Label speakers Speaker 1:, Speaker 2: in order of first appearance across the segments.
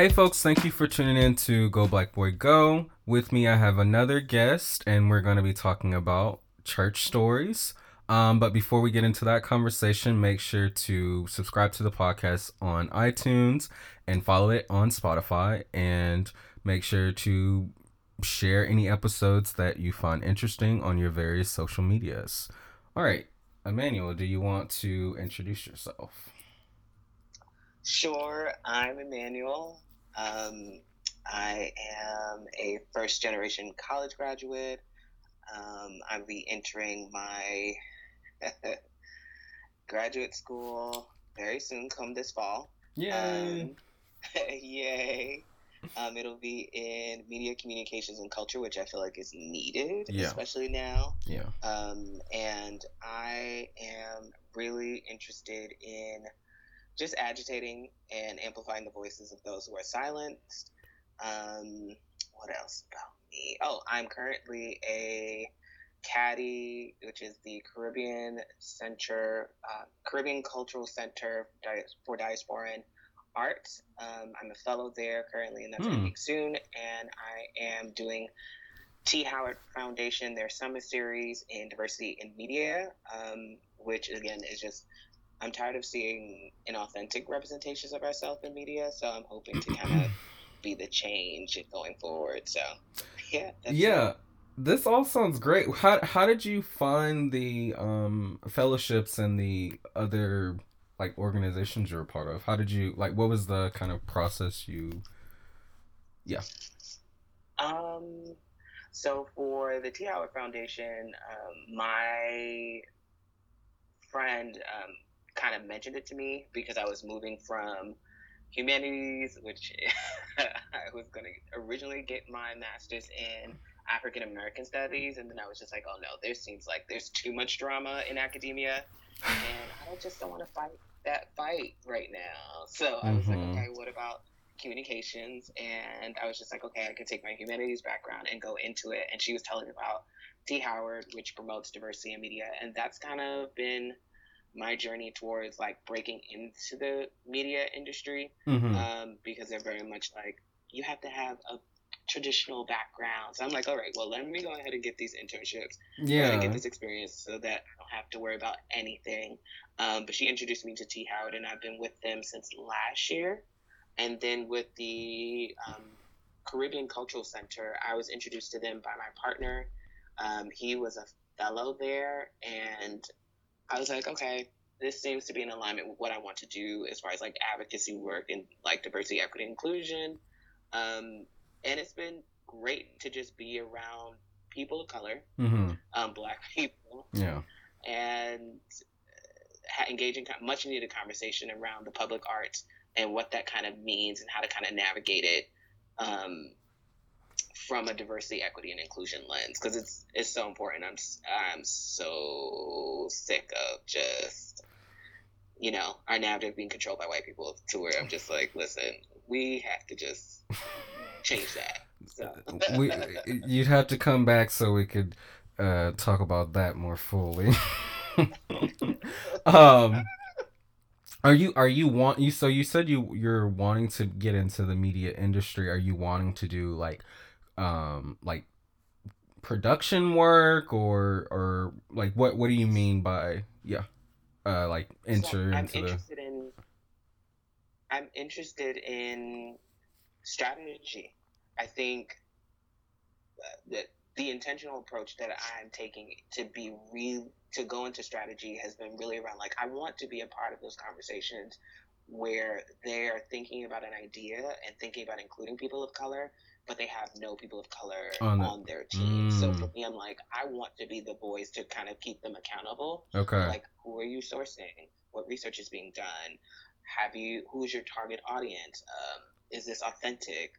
Speaker 1: Hey, folks, thank you for tuning in to Go Black Boy Go. With me, I have another guest, and we're going to be talking about church stories. Um, but before we get into that conversation, make sure to subscribe to the podcast on iTunes and follow it on Spotify. And make sure to share any episodes that you find interesting on your various social medias. All right, Emmanuel, do you want to introduce yourself?
Speaker 2: Sure, I'm Emmanuel. Um, I am a first generation college graduate. Um, I'll be entering my graduate school very soon, come this fall.
Speaker 1: Yay!
Speaker 2: Um, yay. Um, it'll be in media communications and culture, which I feel like is needed,
Speaker 1: Yeah.
Speaker 2: especially now.
Speaker 1: yeah.
Speaker 2: Um, and I am really interested in just agitating and amplifying the voices of those who are silenced. Um, what else about me? Oh, I'm currently a caddy, which is the Caribbean Center, uh, Caribbean Cultural Center for Diasporan Arts. Um, I'm a fellow there currently, and that's
Speaker 1: Hmm.
Speaker 2: ending soon. And I am doing T. Howard Foundation, their summer series in diversity in media, um, which again is just I'm tired of seeing inauthentic representations of ourselves in media, so I'm hoping to kind of be the change going forward. So, yeah, that's
Speaker 1: yeah this all sounds great how, how did you find the um fellowships and the other like organizations you're a part of how did you like what was the kind of process you Yeah.
Speaker 2: Um, so for the T. Howard Foundation, um, my friend um, kind of mentioned it to me because I was moving from humanities, which I was going to originally get my master's in African American studies, and then I was just like, oh no, there seems like there's too much drama in academia, and I just don't want to fight that fight right now. So I was like,
Speaker 1: Mhm.
Speaker 2: okay, what about communications? And I was just like, okay, I can take my humanities background and go into it. And she was telling me about T. Howard, which promotes diversity in media, and that's kind of been my journey towards like breaking into the media industry
Speaker 1: mm-hmm.
Speaker 2: um, because they're very much like you have to have a traditional background. So I'm like, all right, well, let me go ahead and get these internships, ahead and
Speaker 1: yeah
Speaker 2: get this experience, so that I don't have to worry about anything. Um, but she introduced me to T. Howard, and I've been with them since last year. And then with the um, Caribbean Cultural Center, I was introduced to them by my partner. Um, he was a fellow there, and I was like, okay, this seems to be in alignment with what I want to do as far as like advocacy work and like diversity, equity, inclusion. Um, and it's been great to just be around people of color,
Speaker 1: mm-hmm.
Speaker 2: um, black people,
Speaker 1: yeah
Speaker 2: and engage in much needed conversation around the public arts and what that kind of means and how to kind of navigate it um, from a diversity, equity, and inclusion lens because it's it's so important. I'm I'm so sick of just you know our narrative being controlled by white people to where I'm just like, listen, we have to just change that. So
Speaker 1: we you'd have to come back so we could uh talk about that more fully um are you are you want you so you said you you're wanting to get into the media industry are you wanting to do like um like production work or or like what what do you mean by yeah uh like enter
Speaker 2: So I'm
Speaker 1: into the
Speaker 2: interested in I'm interested in strategy. I think uh, that the intentional approach that I'm taking to be real to go into strategy has been really around like I want to be a part of those conversations where they're thinking about an idea and thinking about including people of color, but they have no people of color
Speaker 1: On
Speaker 2: on, their team. So
Speaker 1: Mm.
Speaker 2: for me, I'm like, I want to be the voice to kind of keep them accountable.
Speaker 1: Okay.
Speaker 2: Like who are you sourcing? What research is being done? Have you who's your target audience? Um, is this authentic?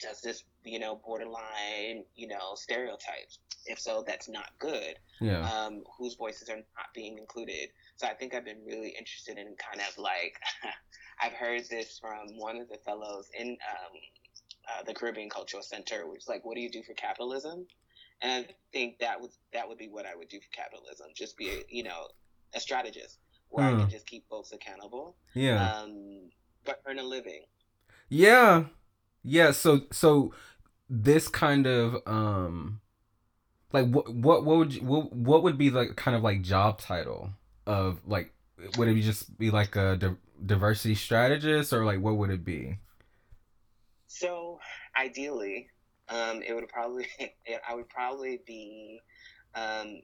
Speaker 2: Does this you know borderline you know stereotypes? If so that's not good.
Speaker 1: Yeah.
Speaker 2: Um, whose voices are not being included? So i think i've been really interested in kind of like i've heard this from one of the fellows in um, uh, the caribbean cultural center which is like what do you do for capitalism and I think that would that would be what I would do for capitalism. Just be a you know a strategist where I
Speaker 1: Hmm.
Speaker 2: can just keep folks accountable,
Speaker 1: yeah
Speaker 2: um, but earn a living.
Speaker 1: Yeah, Yeah, so so this kind of um like what what what would you, what what would be like kind of like job title of like would it just be like a di- diversity strategist or like what would it be?
Speaker 2: So ideally, um, it would probably I would probably be um,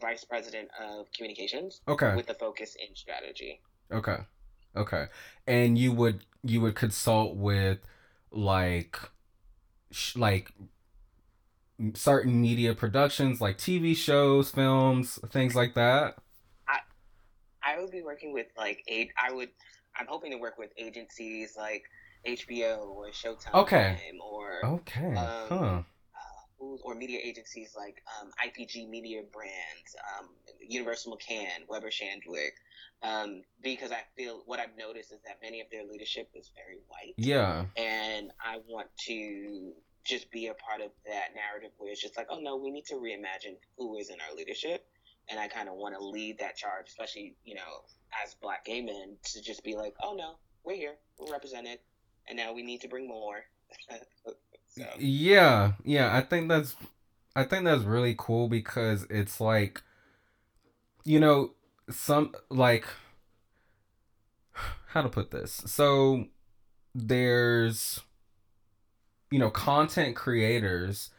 Speaker 2: vice president of communications
Speaker 1: Okay.
Speaker 2: with the focus in strategy.
Speaker 1: Okay. Okay. And you would you would consult with like sh- like certain media productions like TV shows, films, things like that.
Speaker 2: I would be working with like eight. I would. I'm hoping to work with agencies like HBO or Showtime.
Speaker 1: Okay.
Speaker 2: Or
Speaker 1: Okay.
Speaker 2: Um,
Speaker 1: huh.
Speaker 2: uh, or media agencies like um, IPG Media Brands, um, Universal McCann, Weber Shandwick, um, because I feel what I've noticed is that many of their leadership is very white,
Speaker 1: Yeah.
Speaker 2: and I want to just be a part of that narrative where it's just like, oh no, we need to reimagine who is in our leadership, and I kind of want to lead that charge, especially you know as Black gay men, to just be like, oh no, we're here, we're represented, and now we need to bring more. so.
Speaker 1: Yeah, yeah, I think that's I think that's really cool because it's like you know, some like how to put this. So there's you know, content creators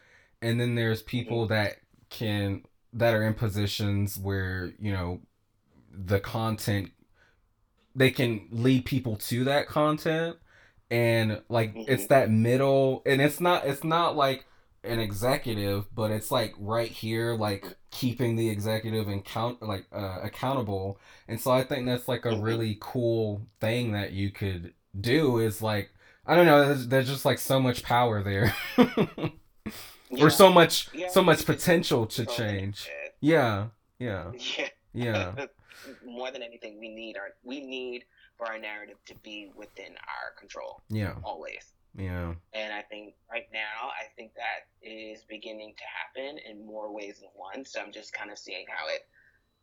Speaker 1: and then there's people mm-hmm. that can that are in positions where, you know, the content they can lead people to that content and like it's
Speaker 2: Mhm.
Speaker 1: that middle and it's not it's not like an executive but it's like right here like keeping the executive and count like uh, accountable and so i think that's like a
Speaker 2: Mhm.
Speaker 1: really cool thing that you could do is like i don't know there's, there's just like so much power there
Speaker 2: Yeah.
Speaker 1: or so much
Speaker 2: Yeah,
Speaker 1: so much potential to change yeah yeah
Speaker 2: Yeah.
Speaker 1: yeah
Speaker 2: More than anything, we need our we need for our narrative to be within our control
Speaker 1: yeah
Speaker 2: always.
Speaker 1: yeah
Speaker 2: And I think right now, I think that is beginning to happen in more ways than one. So I'm just kind of seeing how it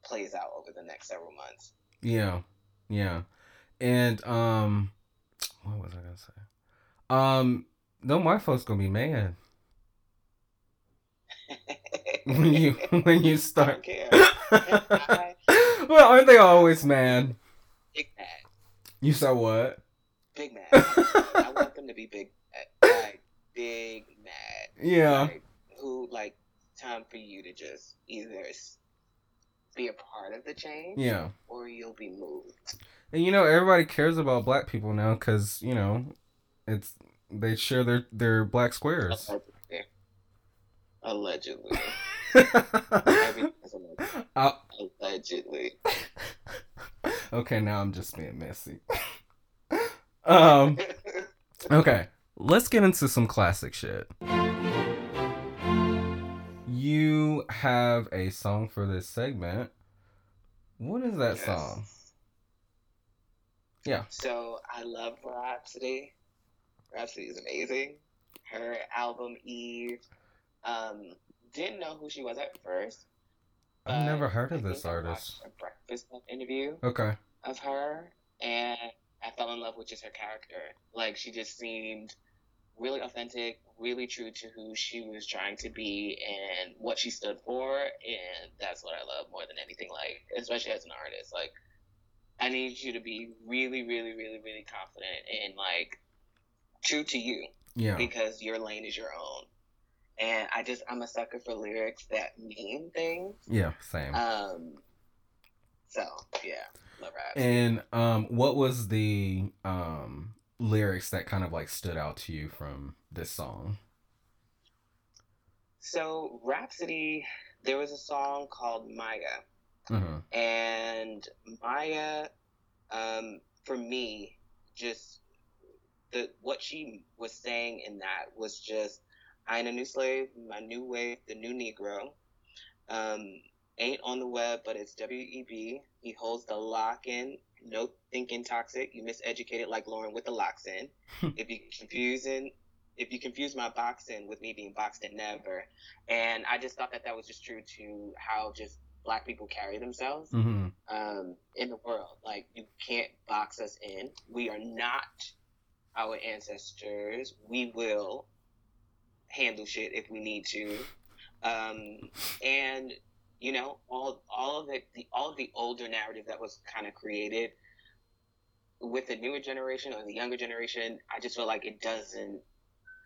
Speaker 2: plays out over the next several months.
Speaker 1: Yeah, yeah, and um, what was I gonna say? Um, no, my folks gonna be mad when you when you start.
Speaker 2: I-
Speaker 1: well, aren't they always mad? You said what?
Speaker 2: Big mad. I want them to be big mad. Like, big mad.
Speaker 1: Yeah,
Speaker 2: Like, who like time for you to just either be a part of the change
Speaker 1: yeah,
Speaker 2: or you'll be moved.
Speaker 1: and you know everybody cares about black people now because you know it's they share their their black squares.
Speaker 2: Allegedly. Everything is allegedly.
Speaker 1: Uh,
Speaker 2: allegedly.
Speaker 1: okay, now I'm just being messy. um. Okay, let's get into some classic shit. You have a song for this segment. What is that
Speaker 2: Yes.
Speaker 1: song? Yeah.
Speaker 2: So I love Rapsody. Rapsody is amazing. Her album Eve. Um, didn't know who she was at first.
Speaker 1: I've never heard
Speaker 2: I
Speaker 1: of this artist.
Speaker 2: A Breakfast interview
Speaker 1: Okay.
Speaker 2: of her, and I fell in love with just her character. Like she just seemed really authentic, really true to who she was trying to be and what she stood for, and that's what I love more than anything. Like especially as an artist, like I need you to be really, really, really, really confident and like true to you
Speaker 1: Yeah.
Speaker 2: because your lane is your own. And I just I'm a sucker for lyrics that mean things.
Speaker 1: Yeah. Same.
Speaker 2: Um. So yeah, love rap.
Speaker 1: And um, what was the um lyrics that kind of like stood out to you from this song?
Speaker 2: So Rapsody, there was a song called Maya,
Speaker 1: Uh-huh.
Speaker 2: and Maya, um, for me, just the what she was saying in that was just, I ain't a new slave, my new wave, the new Negro. Um, ain't on the web, but it's W-E-B. He holds the lock in. No thinking toxic. You miseducated like Lauryn with the locks in. if you confusing, if you confuse my boxing with me being boxed in, never. And I just thought that that was just true to how just black people carry themselves
Speaker 1: Mm-hmm.
Speaker 2: um, in the world. Like you can't box us in. We are not our ancestors. We will handle shit if we need to. Um, and you know, all all of it, the all of the older narrative that was kind of created with the newer generation or the younger generation, I just feel like it doesn't,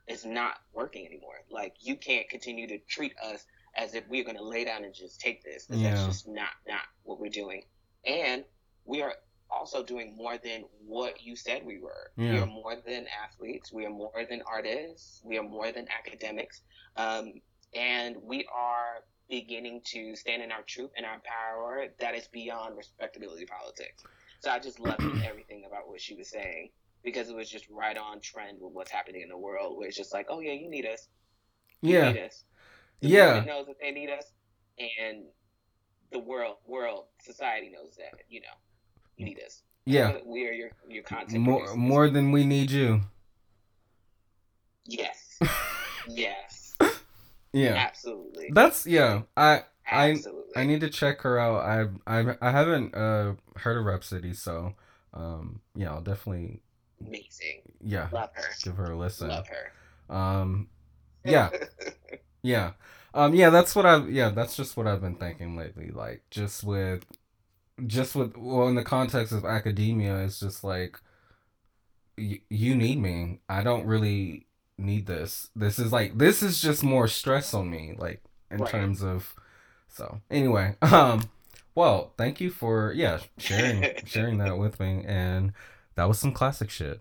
Speaker 2: it's not working anymore. Like you can't continue to treat us as if we're going to lay down and just take this. Yeah. That's just not not what we're doing. And we are also doing more than what you said we were. Yeah. We are more than athletes. We are more than artists. We are more than academics. Um, and we are beginning to stand in our truth and our power that is beyond respectability politics. So I just loved everything about what she was saying because it was just right on trend with what's happening in the world. Where it's just like, oh yeah, you need us.
Speaker 1: You yeah. Need us. The yeah.
Speaker 2: knows that they need us, and the world, world, society knows that. You know, you need us.
Speaker 1: Yeah.
Speaker 2: We are your your content.
Speaker 1: More producers. more than we need you.
Speaker 2: Yes. yes.
Speaker 1: Yeah.
Speaker 2: Absolutely.
Speaker 1: That's yeah. I Absolutely. I I need to check her out. I I I haven't uh heard of Rapsody, so um yeah, I'll definitely
Speaker 2: amazing.
Speaker 1: Yeah.
Speaker 2: Love her.
Speaker 1: Give her a listen.
Speaker 2: Love her.
Speaker 1: Um yeah. yeah. Um yeah, that's what I've yeah, that's just what I've been thinking lately. Like just with just with well in the context of academia, it's just like y- you need me. I don't really need this. This is like this is just more stress on me, like in right. terms of so anyway, um well, thank you for yeah, sharing sharing that with me and that was some classic shit.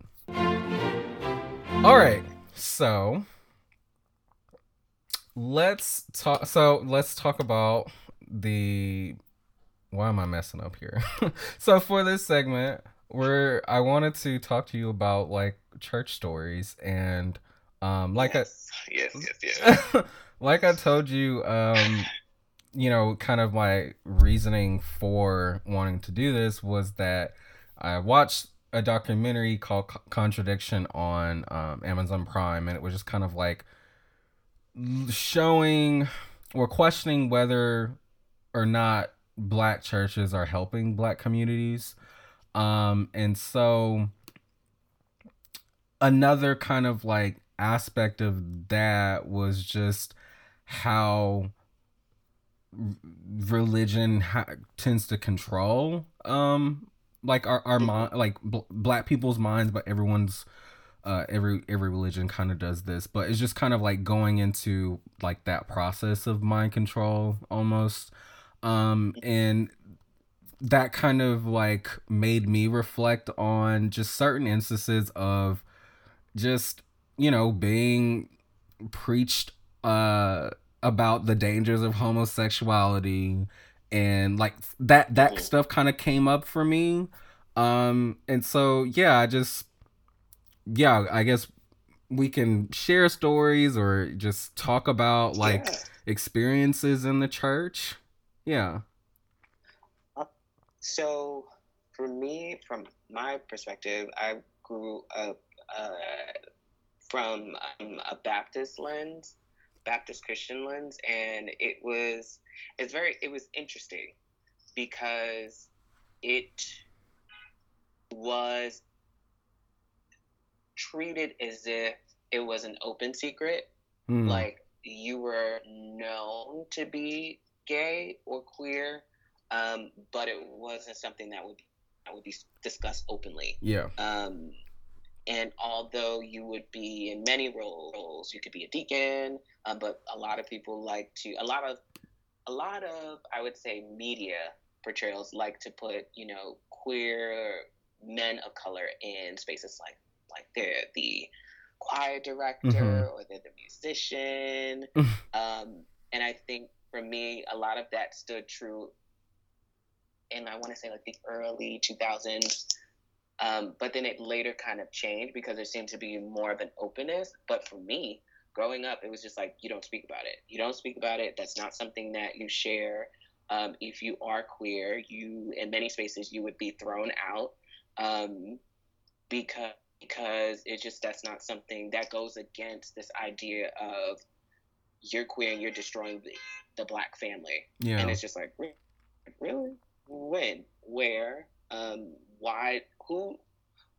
Speaker 1: All right. So let's talk so let's talk about the why am I messing up here? so for this segment, where I wanted to talk to you about like church stories and um, like
Speaker 2: yes. I yes, yes, yes.
Speaker 1: like I told you, um, you know, kind of my reasoning for wanting to do this was that I watched a documentary called Contradiction on um, Amazon Prime, and it was just kind of like showing or questioning whether or not black churches are helping black communities. Um, and so another kind of like aspect of that was just how religion ha- tends to control um like our our mind like bl- black people's minds but everyone's uh every every religion kind of does this. But it's just kind of like going into like that process of mind control almost um and that kind of like made me reflect on just certain instances of just you know, being preached uh about the dangers of homosexuality and like that that mm-hmm. stuff kind of came up for me um and so yeah i just yeah i guess we can share stories or just talk about like yeah. experiences in the church yeah
Speaker 2: uh, so for me from my perspective i grew up uh, from um, a Baptist lens, Baptist Christian lens, and it was it's very it was interesting because it was treated as if it was an open secret, mm. like you were known to be gay or queer, um, but it wasn't something that would that would be discussed openly.
Speaker 1: Yeah.
Speaker 2: Um, and although you would be in many roles, you could be a deacon, uh, but a lot of people like to, a lot of, a lot of, I would say, media portrayals like to put, you know, queer men of color in spaces like, like they're the choir director mm-hmm. or they're the musician. um, and I think for me, a lot of that stood true. And I want to say like the early 2000s um, but then it later kind of changed because there seemed to be more of an openness. But for me, growing up, it was just like, you don't speak about it. You don't speak about it. That's not something that you share. Um, if you are queer, you, in many spaces, you would be thrown out um, because because it just that's not something that goes against this idea of you're queer and you're destroying the, the black family. Yeah. And it's just like, really? When? Where? Um, why? who,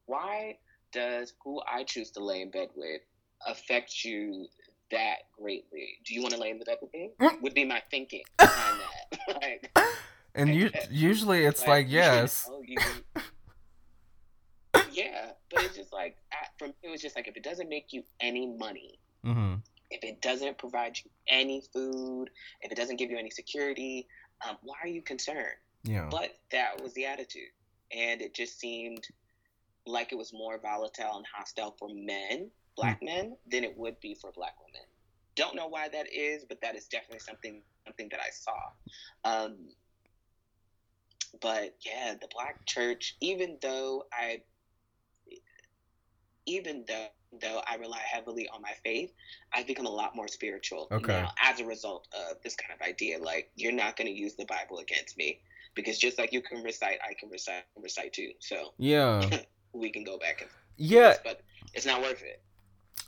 Speaker 2: why does who I choose to lay in bed with affect you that greatly? Do you want to lay in the bed with me? Mm. Would be my thinking behind that. like,
Speaker 1: and you usually it's like, like yes. You know,
Speaker 2: you, yeah, but it's just like from it was just like if it doesn't make you any money, mm-hmm. If it doesn't provide you any food, if it doesn't give you any security, um, why are you concerned? Yeah. But that was the attitude, and it just seemed like it was more volatile and hostile for men, black mm. men, than it would be for black women. Don't know why that is, but that is definitely something something that I saw. Um, but yeah, the black church, even though I, even though though I rely heavily on my faith, I've become a lot more spiritual okay. now as a result of this kind of idea. Like you're not going to use the Bible against me because just like you can recite, I can recite, recite too. So
Speaker 1: yeah,
Speaker 2: we can go back and
Speaker 1: yeah,
Speaker 2: this, but it's not worth it.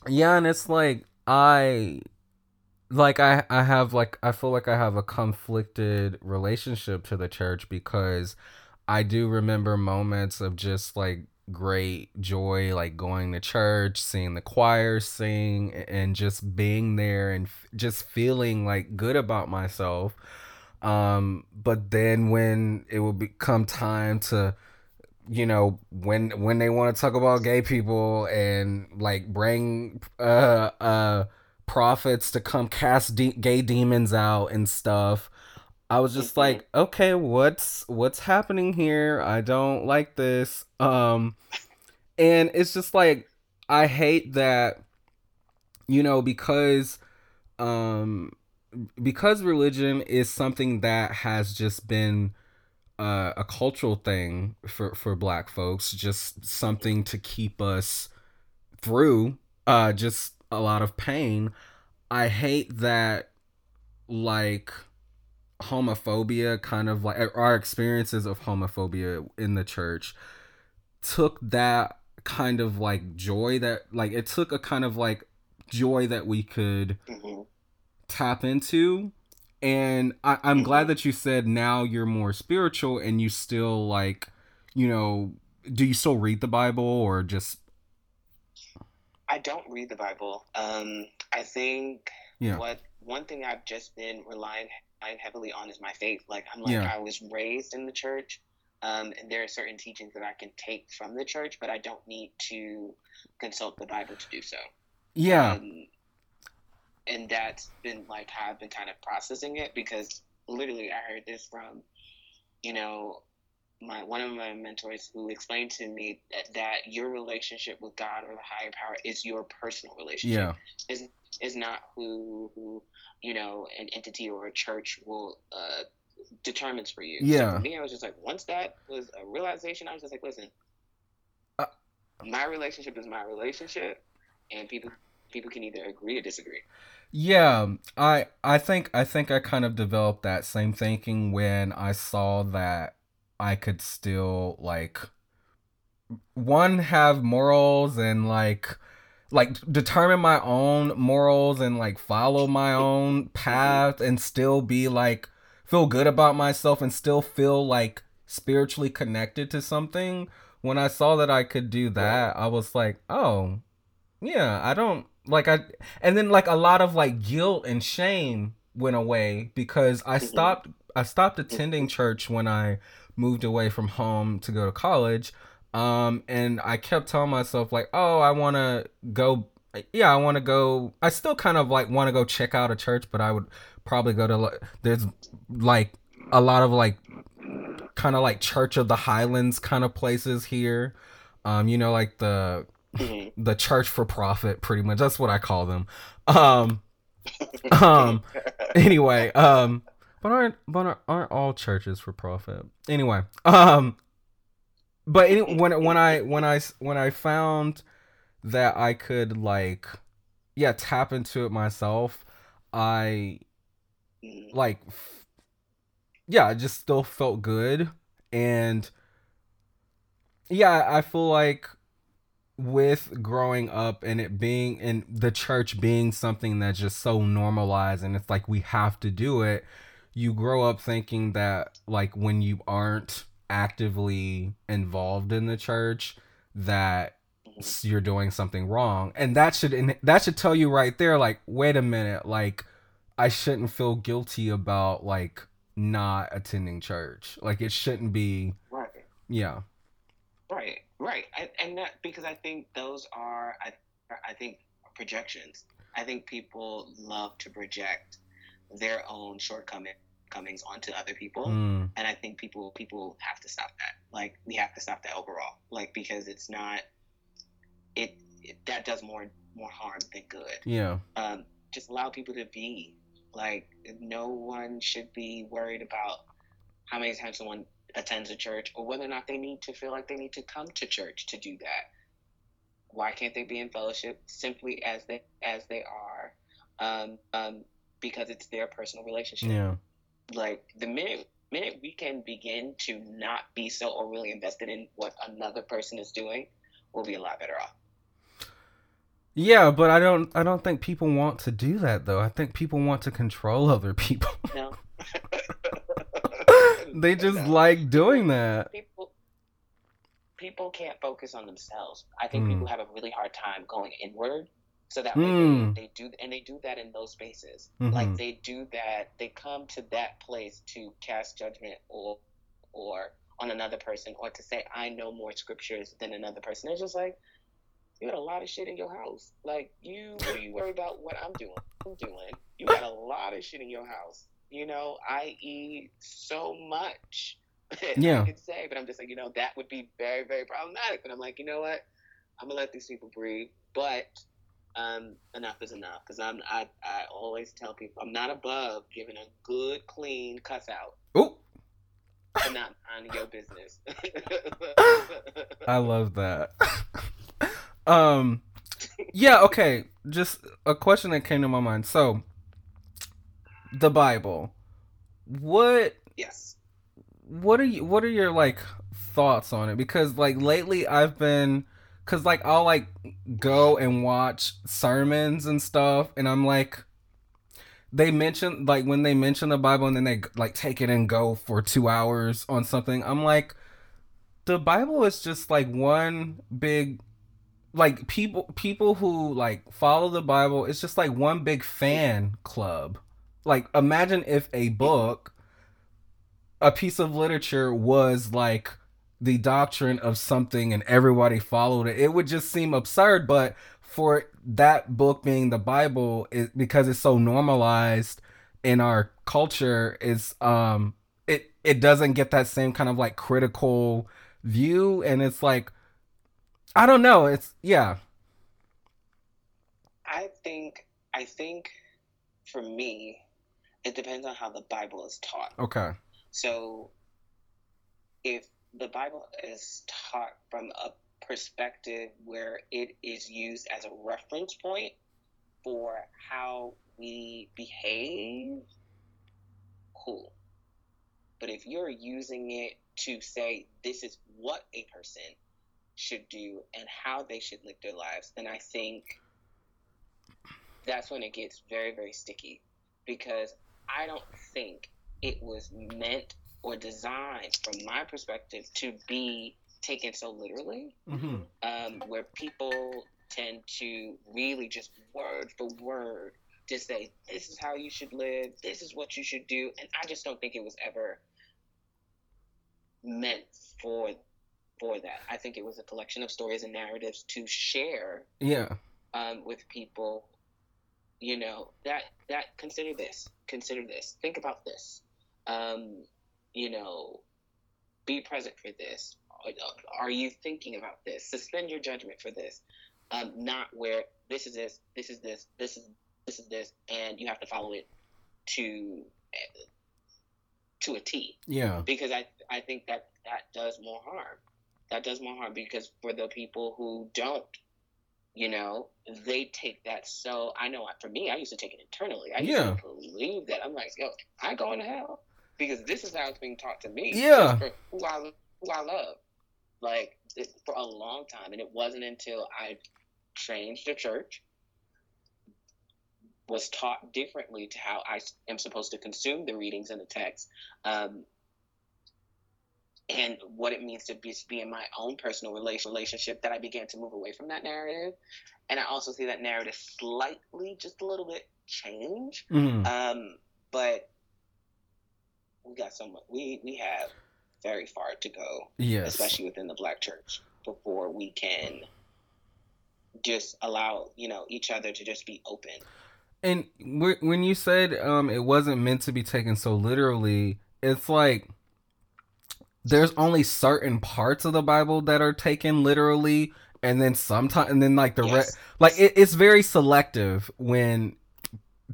Speaker 1: Yeah, and it's like I like I I have like I feel like I have a conflicted relationship to the church because I do remember moments of just like great joy like going to church, seeing the choir sing and just being there and f- just feeling like good about myself. Um but then when it will become time to you know when when they want to talk about gay people and like bring uh uh prophets to come cast de- gay demons out and stuff i was just mm-hmm. like okay what's what's happening here? I don't like this. Um and it's just like i hate that you know because um because religion is something that has just been uh, a cultural thing for for black folks just something to keep us through uh just a lot of pain. I hate that like homophobia kind of like our experiences of homophobia in the church took that kind of like joy that like it took a kind of like joy that we could mm-hmm. tap into and I, I'm mm-hmm. glad that you said now you're more spiritual and you still like, you know, do you still read the Bible or just?
Speaker 2: I don't read the Bible. Um, I think yeah. what one thing I've just been relying, relying heavily on is my faith. Like I'm like yeah. I was raised in the church, um, and there are certain teachings that I can take from the church, but I don't need to consult the Bible to do so.
Speaker 1: Yeah. Um,
Speaker 2: and that's been like how I've been kind of processing it because literally I heard this from, you know, my one of my mentors who explained to me that, that your relationship with God or the higher power is your personal relationship. Yeah. Is not who who you know an entity or a church will uh, determines for you.
Speaker 1: Yeah.
Speaker 2: So for me, I was just like, once that was a realization, I was just like, listen, uh, my relationship is my relationship, and people people can either agree or disagree.
Speaker 1: Yeah, I I think I think I kind of developed that same thinking when I saw that I could still like one have morals and like like determine my own morals and like follow my own path and still be like feel good about myself and still feel like spiritually connected to something when i saw that i could do that i was like oh yeah i don't like I and then like a lot of like guilt and shame went away because I stopped I stopped attending church when I moved away from home to go to college. Um and I kept telling myself like, "Oh, I want to go yeah, I want to go I still kind of like want to go check out a church, but I would probably go to there's like a lot of like kind of like Church of the Highlands kind of places here. Um you know like the mm-hmm. the church for profit, pretty much. That's what I call them. Um, um. Anyway, um, but aren't but aren't all churches for profit? Anyway, um, but any, when when I when I when I found that I could like, yeah, tap into it myself, I mm-hmm. like, yeah, I just still felt good and yeah, I feel like with growing up and it being and the church being something that's just so normalized and it's like we have to do it you grow up thinking that like when you aren't actively involved in the church that mm-hmm. you're doing something wrong, and that should that should tell you right there, like, wait a minute, like, I shouldn't feel guilty about like not attending church. Like, it shouldn't be.
Speaker 2: Right.
Speaker 1: Yeah.
Speaker 2: Right. Right. I, and that because I think those are I I think projections. I think people love to project their own shortcomings comings onto other people. Mm. and i think people people have to stop that. Like we have to stop that overall. Like because it's not it, it that does more more harm than good.
Speaker 1: Yeah.
Speaker 2: Um just allow people to be. Like no one should be worried about how many times someone attends a church or whether or not they need to feel like they need to come to church to do that. Why can't they be in fellowship simply as they as they are? Um, um, because it's their personal relationship.
Speaker 1: Yeah
Speaker 2: like the minute minute we can begin to not be so overly invested in what another person is doing, we'll be a lot better off.
Speaker 1: Yeah, but I don't I don't think people want to do that though. I think people want to control other people.
Speaker 2: No.
Speaker 1: they just no. like doing that.
Speaker 2: People people can't focus on themselves. I think mm. people have a really hard time going inward so that way mm. they, they, do, and they do that in those spaces. Mm-hmm. Like they do that, they come to that place to cast judgment or, or on another person, or to say I know more scriptures than another person. It's just like you got a lot of shit in your house. Like you, what are you worried about? What I'm doing? I'm doing. You got a lot of shit in your house. You know, I eat so much.
Speaker 1: yeah. I
Speaker 2: could say, but I'm just like, you know, that would be very, very problematic. But I'm like, you know what? I'm gonna let these people breathe. But um, enough is enough. Because I'm I, I always tell people I'm not above giving a good clean cuss out.
Speaker 1: Oh.
Speaker 2: But not on your business.
Speaker 1: I love that. um, yeah. Okay. Just a question that came to my mind. So, the Bible. What?
Speaker 2: Yes.
Speaker 1: What are you? What are your like thoughts on it? Because like lately, I've been Cause like I'll like go and watch sermons and stuff, and I'm like, they mention like when they mention the Bible and then they like take it and go for two hours on something. I'm like, the Bible is just like one big like people people who like follow the Bible, it's just like one big fan club. Like imagine if a book, a piece of literature was like the doctrine of something and everybody followed it, it would just seem absurd. But for that book being the Bible, it, because it's so normalized in our culture, is um it it doesn't get that same kind of like critical view, and it's like I don't know. It's yeah.
Speaker 2: I think I think for me, it depends on how the Bible is taught.
Speaker 1: Okay.
Speaker 2: So if the Bible is taught from a perspective where it is used as a reference point for how we behave, cool. But if you're using it to say this is what a person should do and how they should live their lives, then I think that's when it gets very, very sticky because I don't think it was meant or designed, from my perspective, to be taken so literally, mm-hmm. um, where people tend to really just word for word to say, this is how you should live, this is what you should do. And I just don't think it was ever meant for for that. I think it was a collection of stories and narratives to share
Speaker 1: yeah
Speaker 2: um, with people you know that that consider this consider this think about this um, you know, be present for this. Are you thinking about this? Suspend your judgment for this. Um, not where this is this, this is this, this is this is this, and you have to follow it to to a T.
Speaker 1: Yeah.
Speaker 2: Because I I think that that does more harm. That does more harm because for the people who don't, you know, they take that so. I know for me, I used to take it internally. I used yeah. to believe that. I'm like, yo, I going to hell because this is how it's being taught to me.
Speaker 1: Yeah.
Speaker 2: For who I who I love, like it, for a long time, and it wasn't until I changed the church, was taught differently to how I am supposed to consume the readings and the text, um, and what it means to be, be in my own personal relationship that I began to move away from that narrative. And I also see that narrative slightly, just a little bit change. Mm-hmm. Um, but we got so much, we, we have very far to go, yes. especially within the black church, before we can just allow, you know, each other to just be open.
Speaker 1: And when you said um, it wasn't meant to be taken so literally, it's like there's only certain parts of the Bible that are taken literally, and then sometimes, and then like the yes. rest, like it, it's very selective when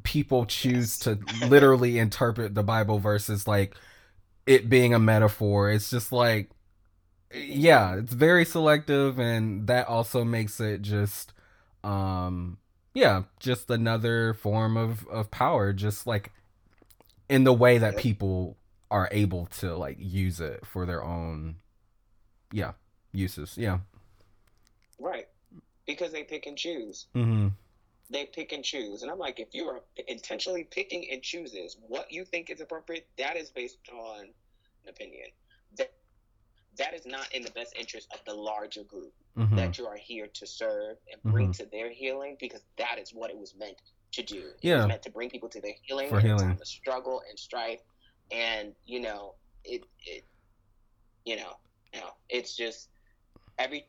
Speaker 1: people choose yes. to literally interpret the Bible versus like it being a metaphor. It's just like, yeah, it's very selective, and that also makes it just, um, yeah, just another form of of power, just like in the way that people are able to like use it for their own yeah uses yeah
Speaker 2: right because they pick and choose mm-hmm. They pick and choose and i'm like if you are intentionally picking and chooses what you think is appropriate that is based on an opinion that that is not in the best interest of the larger group mm-hmm. that you are here to serve and bring mm-hmm. to their healing because that is what it was meant to do. It yeah. was meant to bring people to their healing for healing. the struggle and strife and you know it it you know you know it's just every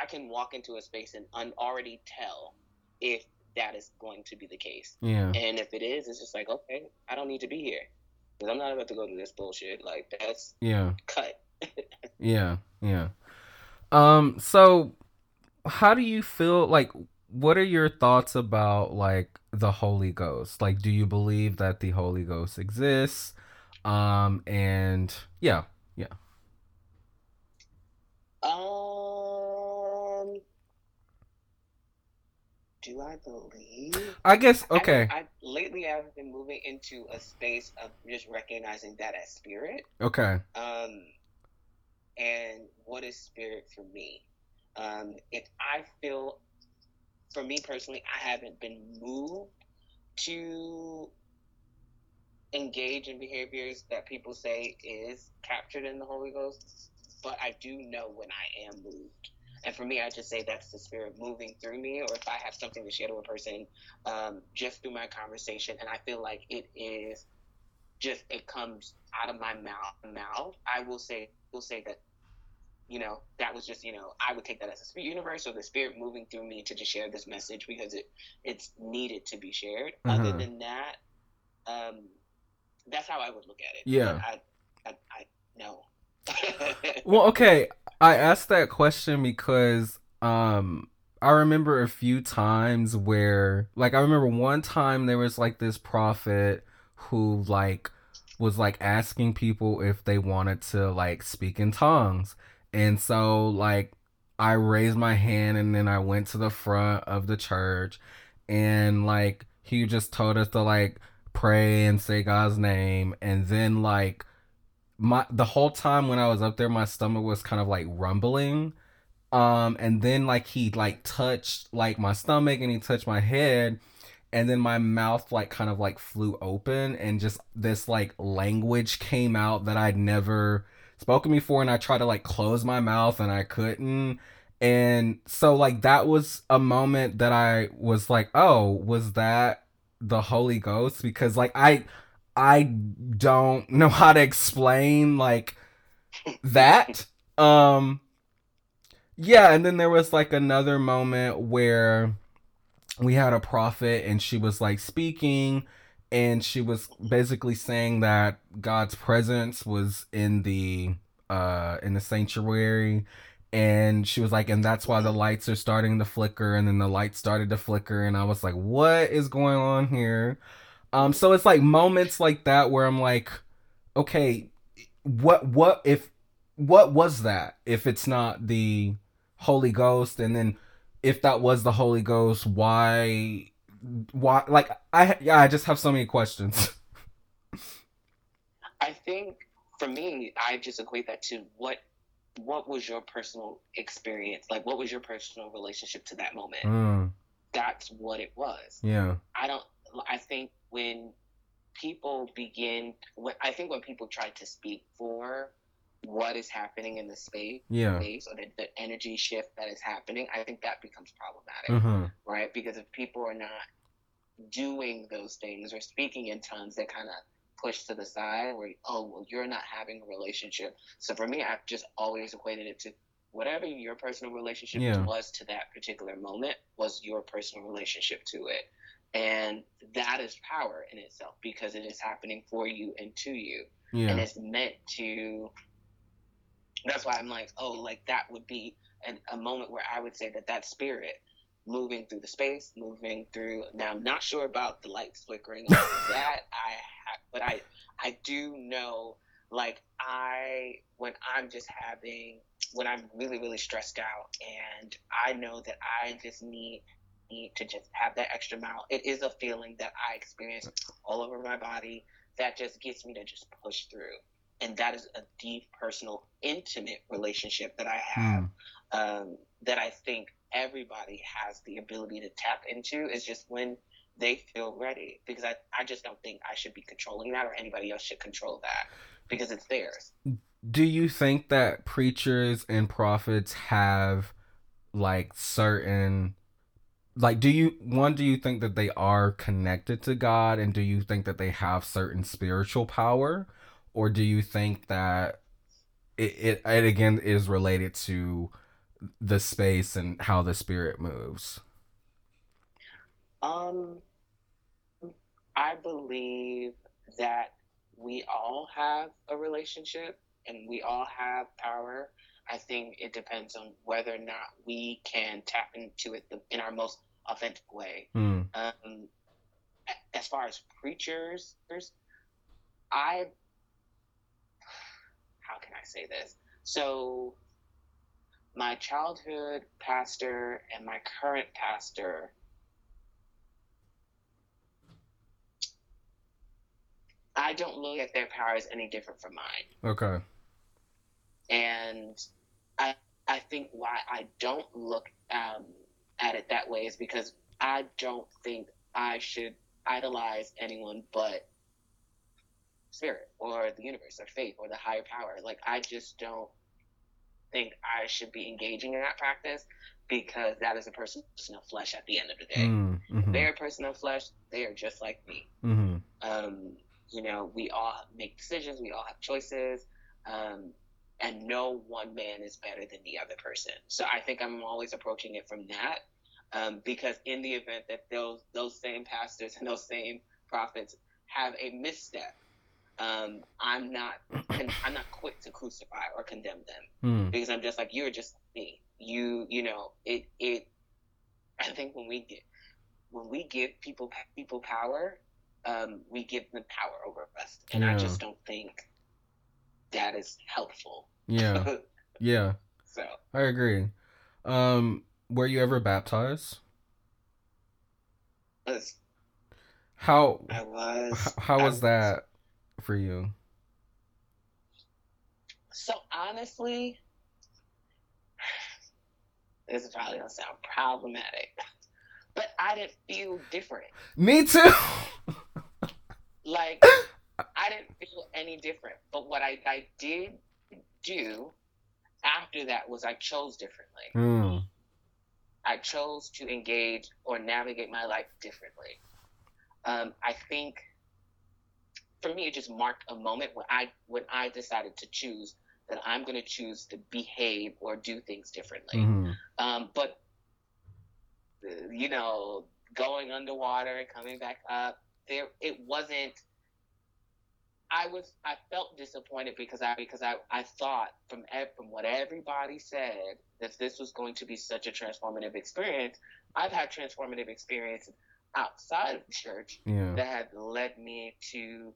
Speaker 2: I can walk into a space and un- already tell if that is going to be the case. Yeah. And if it is, it's just like okay, I don't need to be here because I'm not about to go through this bullshit. Like that's yeah cut.
Speaker 1: yeah, yeah. Um. So, how do you feel? Like, what are your thoughts about like the Holy Ghost? Like, do you believe that the Holy Ghost exists? Um, and yeah, yeah.
Speaker 2: Um, do I believe?
Speaker 1: I guess okay.
Speaker 2: I, I, lately, I've been moving into a space of just recognizing that as spirit.
Speaker 1: Okay.
Speaker 2: Um, and what is spirit for me? Um, if I feel, for me personally, I haven't been moved to engage in behaviors that people say is captured in the Holy Ghost, but I do know when I am moved. And for me, I just say that's the spirit moving through me, or if I have something to share to a person um, just through my conversation, and I feel like it is just it comes out of my mouth. Mouth, I will say, will say that, you know, that was just, you know, I would take that as a spirit universe or the spirit moving through me to just share this message because it it's needed to be shared. Mm-hmm. Other than that, um, that's how I would look at it. Yeah. I, I, I no.
Speaker 1: well, okay. I asked that question because um I remember a few times where like I remember one time there was like this prophet who like was like asking people if they wanted to like speak in tongues. And so like I raised my hand and then I went to the front of the church and like he just told us to like pray and say God's name and then like my the whole time when I was up there my stomach was kind of like rumbling. Um and then like he like touched like my stomach and he touched my head. And then my mouth like kind of like flew open and just this like language came out that I'd never spoken before. And I tried to like close my mouth and I couldn't. And so like that was a moment that I was like oh was that the Holy Ghost? Because like I I don't know how to explain like that. um yeah, and then there was like another moment where we had a prophet and she was like speaking and she was basically saying that God's presence was in the uh in the sanctuary. And she was like and that's why the lights are starting to flicker. And then the lights started to flicker and i was like what is going on here um so it's like moments like that where i'm like okay what what if what was that if it's not the holy ghost and then if that was the holy ghost why why like i yeah i just have so many questions
Speaker 2: i think for me i just equate that to what what was your personal experience? Like, what was your personal relationship to that moment? Mm. That's what it was.
Speaker 1: Yeah.
Speaker 2: I don't, I think when people begin, when, I think when people try to speak for what is happening in the space,
Speaker 1: yeah,
Speaker 2: space or the, the energy shift that is happening, I think that becomes problematic,
Speaker 1: mm-hmm.
Speaker 2: right? Because if people are not doing those things or speaking in tongues, they kind of push to the side where, oh, well, you're not having a relationship. So for me, I've just always equated it to whatever your personal relationship
Speaker 1: Yeah.
Speaker 2: was to that particular moment was your personal relationship to it. And that is power in itself because it is happening for you and to you. And it's meant to. That's why I'm like, oh, like that would be an, a moment where I would say that that spirit moving through the space, moving through. Now, I'm not sure about the lights flickering, that. I, ha- but I, I do know, like I, when I'm just having, when I'm really, really stressed out, and I know that I just need need to just have that extra mile. It is a feeling that I experience all over my body that just gets me to just push through. And that is a deep, personal, intimate relationship that I have
Speaker 1: Mm.
Speaker 2: um, that I think everybody has the ability to tap into. Is just when they feel ready. Because I, I just don't think I should be controlling that or anybody else should control that because it's theirs.
Speaker 1: Do you think that preachers and prophets have like certain like do you one do you think that they are connected to God and do you think that they have certain spiritual power or do you think that it, it, it again is related to the space and how the spirit moves?
Speaker 2: Um, I believe that we all have a relationship and we all have power. I think it depends on whether or not we can tap into it in our most authentic way.
Speaker 1: Hmm.
Speaker 2: Um, as far as preachers, I how can I say this? So my childhood pastor and my current pastor I don't look at their power as any different from mine.
Speaker 1: Okay.
Speaker 2: And I I think why I don't look um, at it that way is because I don't think I should idolize anyone but spirit or the universe or faith or the higher power. Like I just don't think I should be engaging in that practice because that is a person of flesh at the end of the day.
Speaker 1: Mm, mhm,
Speaker 2: They're a person of flesh. They are just like me.
Speaker 1: mhm,
Speaker 2: Um, you know, we all make decisions. We all have choices. Um, and no one man is better than the other person. So I think I'm always approaching it from that, um, because in the event that those those same pastors and those same prophets have a misstep, um, I'm not I'm not quick to crucify or condemn them
Speaker 1: mm,
Speaker 2: because I'm just like you're just me. You you know it it. I think when we get when we give people people power, um, we give them power over us, and I just don't think that is helpful.
Speaker 1: Yeah. Yeah.
Speaker 2: so
Speaker 1: I agree. Um, were you ever baptized?
Speaker 2: was-
Speaker 1: How
Speaker 2: I was.
Speaker 1: h- how
Speaker 2: I
Speaker 1: was that for you?
Speaker 2: So honestly, this is probably gonna sound problematic, but I didn't feel different.
Speaker 1: Me too.
Speaker 2: like I didn't feel any different. But what I, I did do after that was I chose differently.
Speaker 1: Mm,
Speaker 2: I chose to engage or navigate my life differently. Um, I think for me it just marked a moment when I when I decided to choose that I'm going to choose to behave or do things differently.
Speaker 1: mhm,
Speaker 2: Um, but you know, going underwater and coming back up, there it wasn't. I was I felt disappointed because I because I, I thought from from what everybody said that this was going to be such a transformative experience. I've had transformative experiences outside of the church
Speaker 1: Yeah.
Speaker 2: that had led me to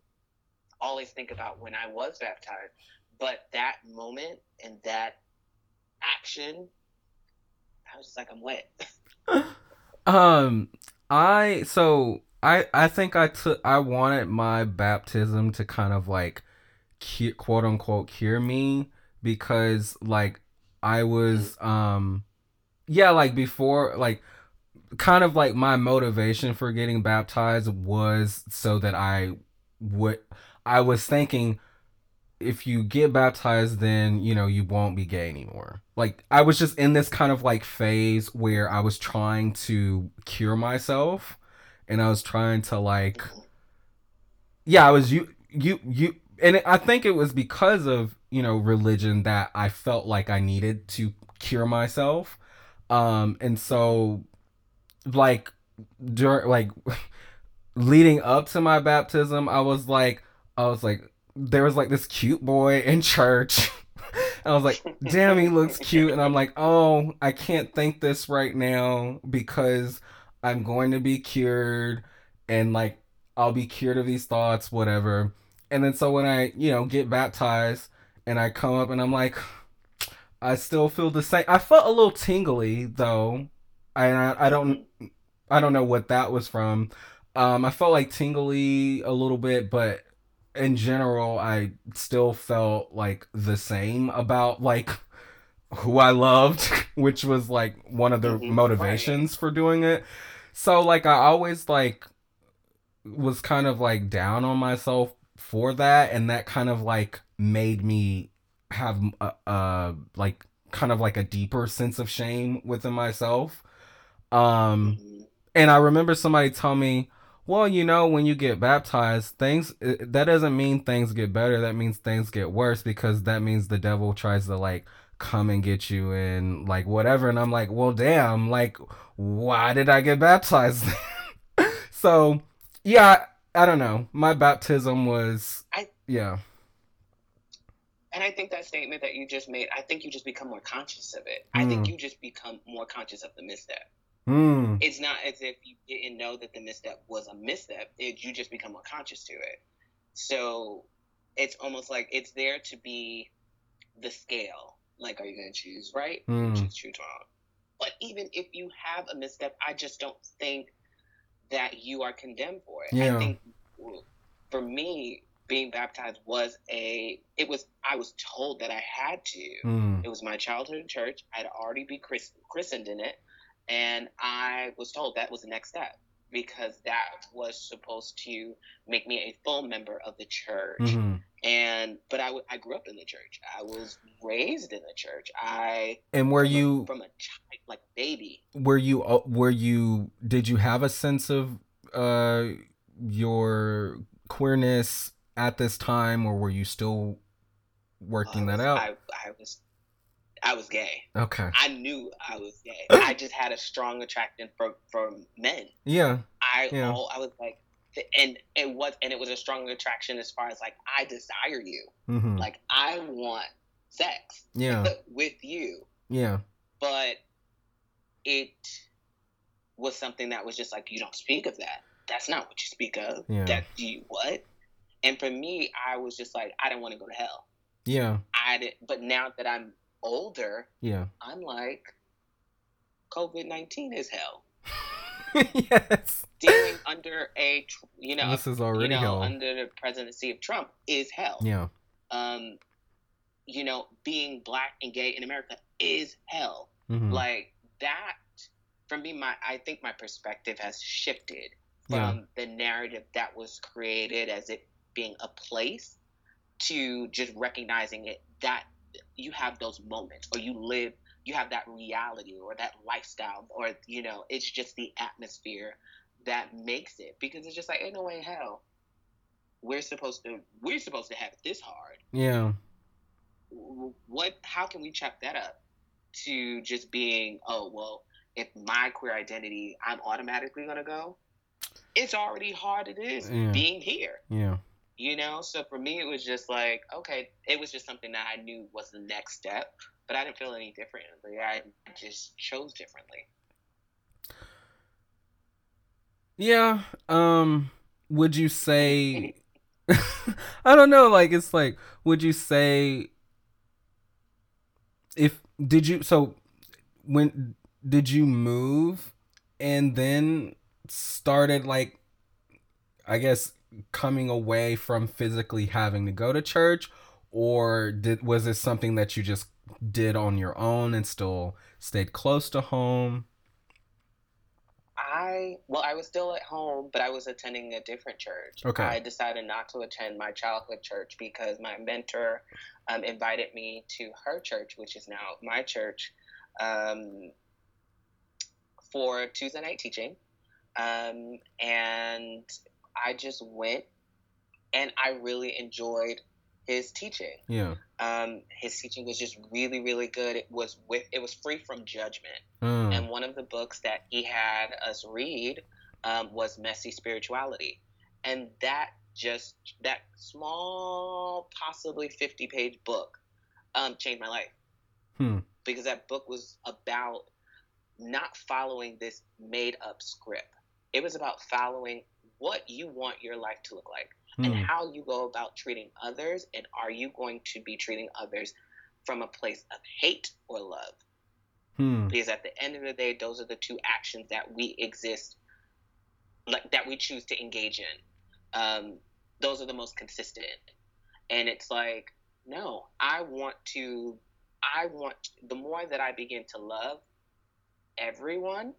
Speaker 2: always think about when I was baptized. But that moment and that action, I was just like, I'm wet.
Speaker 1: Um, I so I I think I took I wanted my baptism to kind of like cu- quote unquote cure me because like I was um yeah like before like kind of like my motivation for getting baptized was so that I would I was thinking if you get baptized, then you know you won't be gay anymore. Like I was just in this kind of like phase where I was trying to cure myself, and I was trying to like, yeah, I was you you you, and I think it was because of you know religion that I felt like I needed to cure myself, um, and so like during like leading up to my baptism, I was like, I was like, there was like this cute boy in church. I was like, damn, he looks cute. And I'm like, oh, I can't think this right now because I'm going to be cured and like I'll be cured of these thoughts, whatever. And then so when I, you know, get baptized and I come up and I'm like, I still feel the same. I felt a little tingly though. I I don't I don't know what that was from. Um, I felt like tingly a little bit, but in general, I still felt like the same about like who I loved, which was like one of the mm-hmm, motivations right. for doing it. So like I always like was kind of like down on myself for that and that kind of like made me have a, a like kind of like a deeper sense of shame within myself. Um and I remember somebody tell me well, you know, when you get baptized, things that doesn't mean things get better. That means things get worse because that means the devil tries to like come and get you and like whatever. And I'm like, well, damn, like, why did I get baptized? so, yeah, I don't know. My baptism was, I, yeah.
Speaker 2: And I think that statement that you just made, I think you just become more conscious of it. Mm. I think hmm. you just become more conscious of the misstep. Mm. It's not as if you didn't know that the misstep was a misstep. It, you just become more conscious to it. So it's almost like it's there to be the scale. Like, are you going to choose right? Mm. Choose true wrong. But even if you have a misstep, I just don't think that you are condemned for it. Yeah. I think for me, being baptized was a it was I was told that I had to. Mm. It was my childhood church. I'd already be christened in it. And I was told that was the next step because that was supposed to make me a full member of the church. Mm-hmm. And but I, I grew up in the church. I was raised in the church. I
Speaker 1: and were you
Speaker 2: from a child, like baby?
Speaker 1: Were you were you did you have a sense of uh your queerness at this time, or were you still working that out?
Speaker 2: I, I was I was gay.
Speaker 1: Okay.
Speaker 2: I knew I was gay. I just had a strong attraction for for men.
Speaker 1: Yeah.
Speaker 2: I
Speaker 1: yeah.
Speaker 2: Oh, I was like, and it was and it was a strong attraction as far as like I desire you. Mm-hmm. Like I want sex.
Speaker 1: Yeah.
Speaker 2: with you.
Speaker 1: Yeah.
Speaker 2: But it was something that was just like you don't speak of that. That's not what you speak of. Yeah. That you what? And for me, I was just like I didn't want to go to hell.
Speaker 1: Yeah.
Speaker 2: I did, but now that I'm older,
Speaker 1: yeah,
Speaker 2: I'm like, COVID nineteen is hell.
Speaker 1: yes.
Speaker 2: Dealing under a, you know,
Speaker 1: this is already
Speaker 2: you know,
Speaker 1: hell.
Speaker 2: under the presidency of Trump is hell.
Speaker 1: Yeah.
Speaker 2: Um, you know, being black and gay in America is hell. Mm-hmm. Like that, for me, my I think my perspective has shifted from yeah. the narrative that was created as it being a place to just recognizing it that you have those moments or you live you have that reality or that lifestyle or you know it's just the atmosphere that makes it. Because it's just like ain't no way in hell we're supposed to we're supposed to have it this hard.
Speaker 1: Yeah.
Speaker 2: What how can we check that up to just being oh well if my queer identity i'm automatically gonna go? It's already hard it is yeah. being here.
Speaker 1: Yeah.
Speaker 2: You know? So for me it was just like okay it was just something that i knew was the next step but i didn't feel any differently. I just chose differently.
Speaker 1: Yeah um would you say i don't know like it's like would you say if did you so when did you move and then started like i guess coming away from physically having to go to church? Or did was this something that you just did on your own and still stayed close to home
Speaker 2: I well, I was still at home, but I was attending a different church.
Speaker 1: Okay.
Speaker 2: I decided not to attend my childhood church because my mentor um, invited me to her church, which is now my church, um, for Tuesday night teaching, um, and I just went, and I really enjoyed his teaching.
Speaker 1: Yeah.
Speaker 2: Um, his teaching was just really, really good. It was with it was free from judgment.
Speaker 1: Mm.
Speaker 2: And one of the books that he had us read um, was Messy Spirituality, and that just that small, possibly fifty page book um, changed my life
Speaker 1: Hmm.
Speaker 2: because that book was about not following this made up script. It was about following what you want your life to look like and
Speaker 1: Hmm.
Speaker 2: how you go about treating others and are you going to be treating others from a place of hate or love
Speaker 1: Hmm.
Speaker 2: because at the end of the day those are the two actions that we exist like that we choose to engage in um, those are the most consistent and it's like no i want to i want the more that i begin to love everyone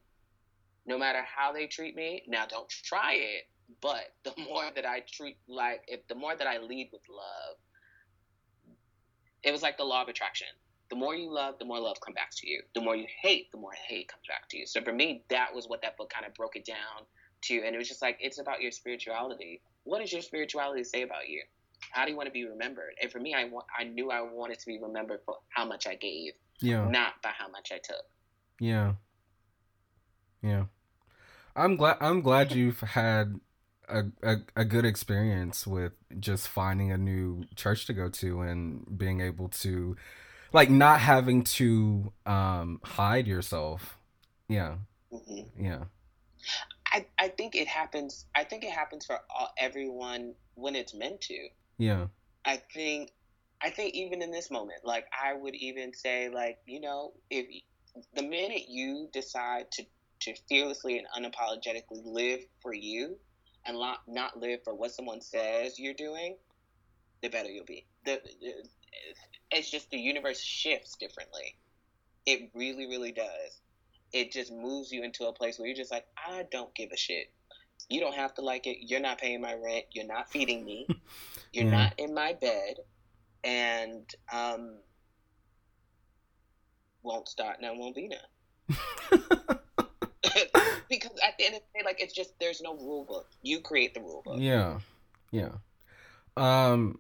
Speaker 2: no matter how they treat me now don't try it but the more that i treat like if the more that i lead with love it was like the law of attraction. The more you love the more love comes back to you. The more you hate the more hate comes back to you. So for me that was what that book kind of broke it down to and it was just like it's about your spirituality. What does your spirituality say about you? How do you want to be remembered? And for me i want i knew i wanted to be remembered for how much i gave
Speaker 1: Yeah.
Speaker 2: not by how much i took.
Speaker 1: Yeah. Yeah. I'm glad I'm glad you've had a, a a good experience with just finding a new church to go to and being able to like not having to um hide yourself. Yeah.
Speaker 2: hmm
Speaker 1: Yeah.
Speaker 2: I, I think it happens i think it happens for all, everyone when it's meant to
Speaker 1: Yeah.
Speaker 2: I think I think even in this moment, like I would even say, like you know, if the minute you decide to to fearlessly and unapologetically live for you and not not live for what someone says you're doing, the better you'll be. The, it's just the universe shifts differently. It really, really does. It just moves you into a place where you're just like, I don't give a shit. You don't have to like it. You're not paying my rent. You're not feeding me. You're
Speaker 1: Yeah.
Speaker 2: not in my bed. And um, won't start now, won't be now. at the end of the day, like it's just there's no rule book. You create the rule book.
Speaker 1: Yeah. Yeah. Um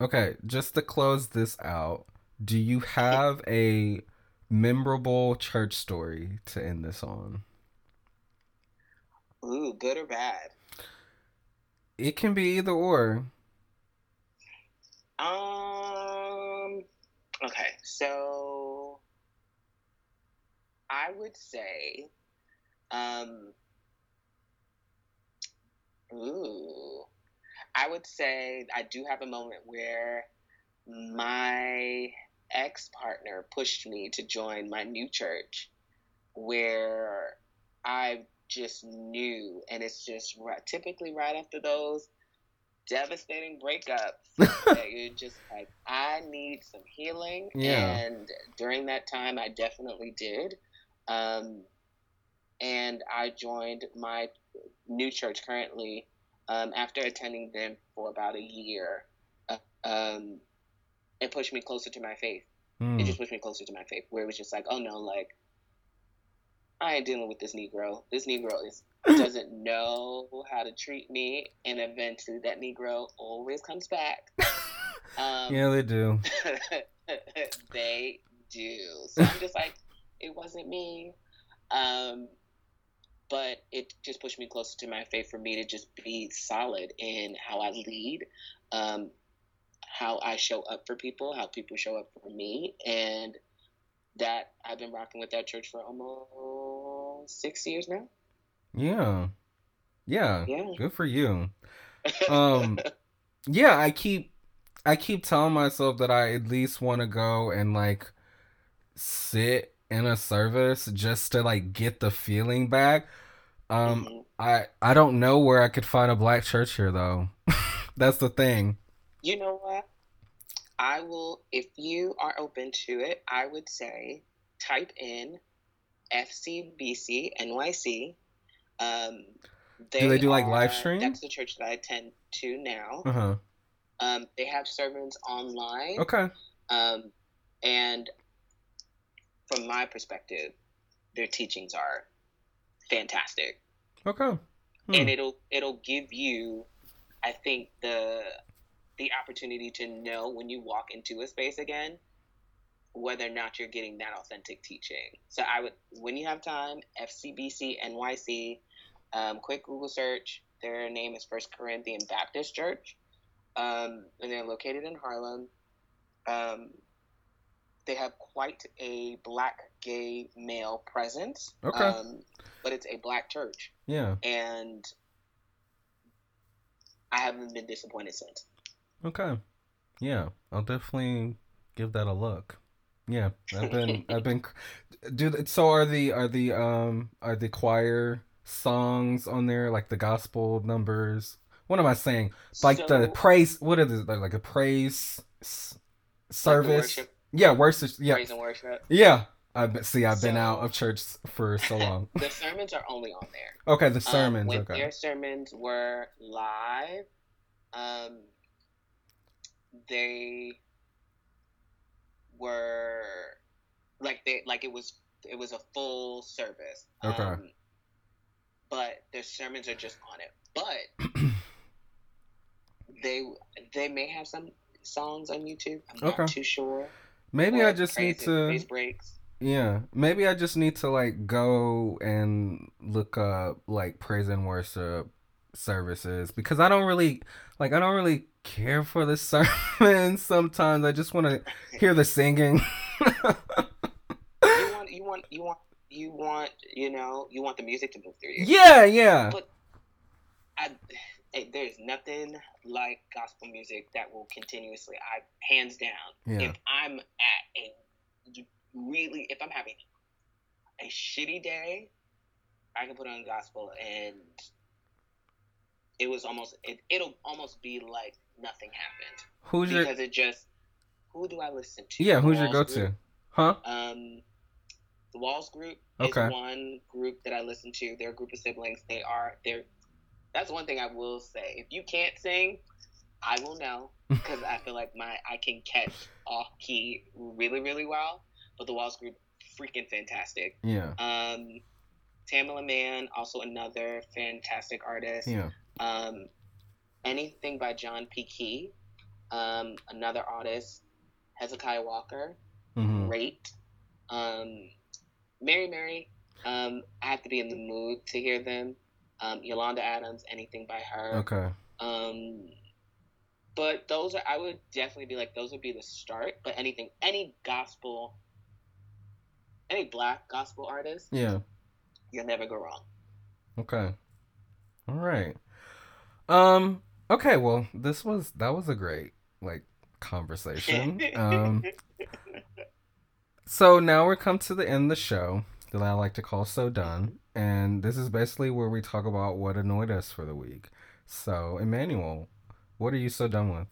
Speaker 1: okay, just to close this out, do you have a memorable church story to end this on?
Speaker 2: Ooh, good or bad?
Speaker 1: It can be either or.
Speaker 2: Um. Okay, so I would say, um, ooh, I would say I do have a moment where my ex partner pushed me to join my new church, where I just knew, and it's just right, typically right after those devastating breakups that you're just like, I need some healing.
Speaker 1: Yeah.
Speaker 2: And during that time, I definitely did. Um, and I joined my new church currently um, after attending them for about a year. Uh, um, it pushed me closer to my faith.
Speaker 1: Hmm.
Speaker 2: It just pushed me closer to my faith, where it was just like, oh no, like, I ain't dealing with this Negro. This Negro is doesn't know how to treat me, and eventually that Negro always comes back. Um,
Speaker 1: yeah, they do.
Speaker 2: they do. So I'm just like, it wasn't me. Um, but it just pushed me closer to my faith for me to just be solid in how I lead, um, how I show up for people, how people show up for me. And that I've been rocking with that church for almost six years now.
Speaker 1: Yeah. Yeah.
Speaker 2: Yeah.
Speaker 1: Good for you. Um yeah, I keep I keep telling myself that I at least want to go and like sit in a service just to like get the feeling back. Um
Speaker 2: Mhm.
Speaker 1: I I don't know where I could find a black church here though. That's the thing.
Speaker 2: You know what? I will, if you are open to it, I would say type in FCBC NYC Um,
Speaker 1: do they do like live
Speaker 2: are-
Speaker 1: stream?
Speaker 2: That's the church that I attend to now.
Speaker 1: Uh huh.
Speaker 2: Um, they have sermons online.
Speaker 1: Okay.
Speaker 2: Um, and from my perspective, their teachings are fantastic,
Speaker 1: Okay. Hmm.
Speaker 2: and it'll it'll give you, I think the the opportunity to know when you walk into a space again whether or not you're getting that authentic teaching. So I would, when you have time, FCBC NYC, um, quick Google search. Their name is First Corinthian Baptist Church, um, and they're located in Harlem. Um, they have quite a black gay male presence.
Speaker 1: Okay.
Speaker 2: But it's a black church,
Speaker 1: Yeah.
Speaker 2: and I haven't been disappointed since.
Speaker 1: Okay. Yeah. I'll definitely give that a look. Yeah. I've been. I've been. Do so? Are the are the um are the choir songs on there like the gospel numbers? What am I saying? Like the
Speaker 2: So-
Speaker 1: praise. What is it? Like a praise service.
Speaker 2: worship.
Speaker 1: Yeah. Worship. Yeah.
Speaker 2: praise and worship.
Speaker 1: Yeah. I see. I've been out of church for so long.
Speaker 2: the sermons are only on there.
Speaker 1: Okay. The
Speaker 2: Um,
Speaker 1: sermons.
Speaker 2: when
Speaker 1: okay.
Speaker 2: their sermons were live, um, they were like they like it was it was a full service.
Speaker 1: Okay.
Speaker 2: Um, but their sermons are just on it. But they they may have some songs on YouTube. I'm
Speaker 1: Okay.
Speaker 2: not too sure.
Speaker 1: Maybe
Speaker 2: Or
Speaker 1: I just need to.
Speaker 2: breaks.
Speaker 1: Yeah, maybe I just need to like go and look up like prison worship services because I don't really like I don't really care for the sermon sometimes. I just want to hear the singing.
Speaker 2: You want you want you want you want you know you want the music to move through you.
Speaker 1: yeah, yeah.
Speaker 2: But I, eh, there's nothing like gospel music that will continuously, I hands down.
Speaker 1: Yeah.
Speaker 2: If I'm at a really, if I'm having a shitty day, I can put on gospel and it was almost, it, it'll almost be like nothing happened
Speaker 1: Who's your
Speaker 2: because it just, who do I listen to?
Speaker 1: Yeah, who's your go-to? Huh?
Speaker 2: Um, the Walls Group
Speaker 1: Okay.
Speaker 2: is one group that I listen to. They're a group of siblings. They are they're. That's one thing I will say. If you can't sing, I will know because I feel like my I can catch off key really really well. But the Walls Group, freaking fantastic.
Speaker 1: Yeah.
Speaker 2: Um, Tamela Mann, also another fantastic artist.
Speaker 1: Yeah.
Speaker 2: Um, anything by John P. Kee, um, another artist. Hezekiah Walker,
Speaker 1: hmm
Speaker 2: great. Um, Mary Mary, um, I have to be in the mood to hear them. Um, Yolanda Adams, anything by her.
Speaker 1: Okay.
Speaker 2: Um, but those are, I would definitely be like, those would be the start. But anything, any gospel, any black gospel artist,
Speaker 1: Yeah.
Speaker 2: you'll never go wrong.
Speaker 1: Okay. All right. Um okay, well, this was that was a great like conversation. Um so now we're come to the end of the show that I like to call so done, and this is basically where we talk about what annoyed us for the week. So, Emmanuel, what are you so done with?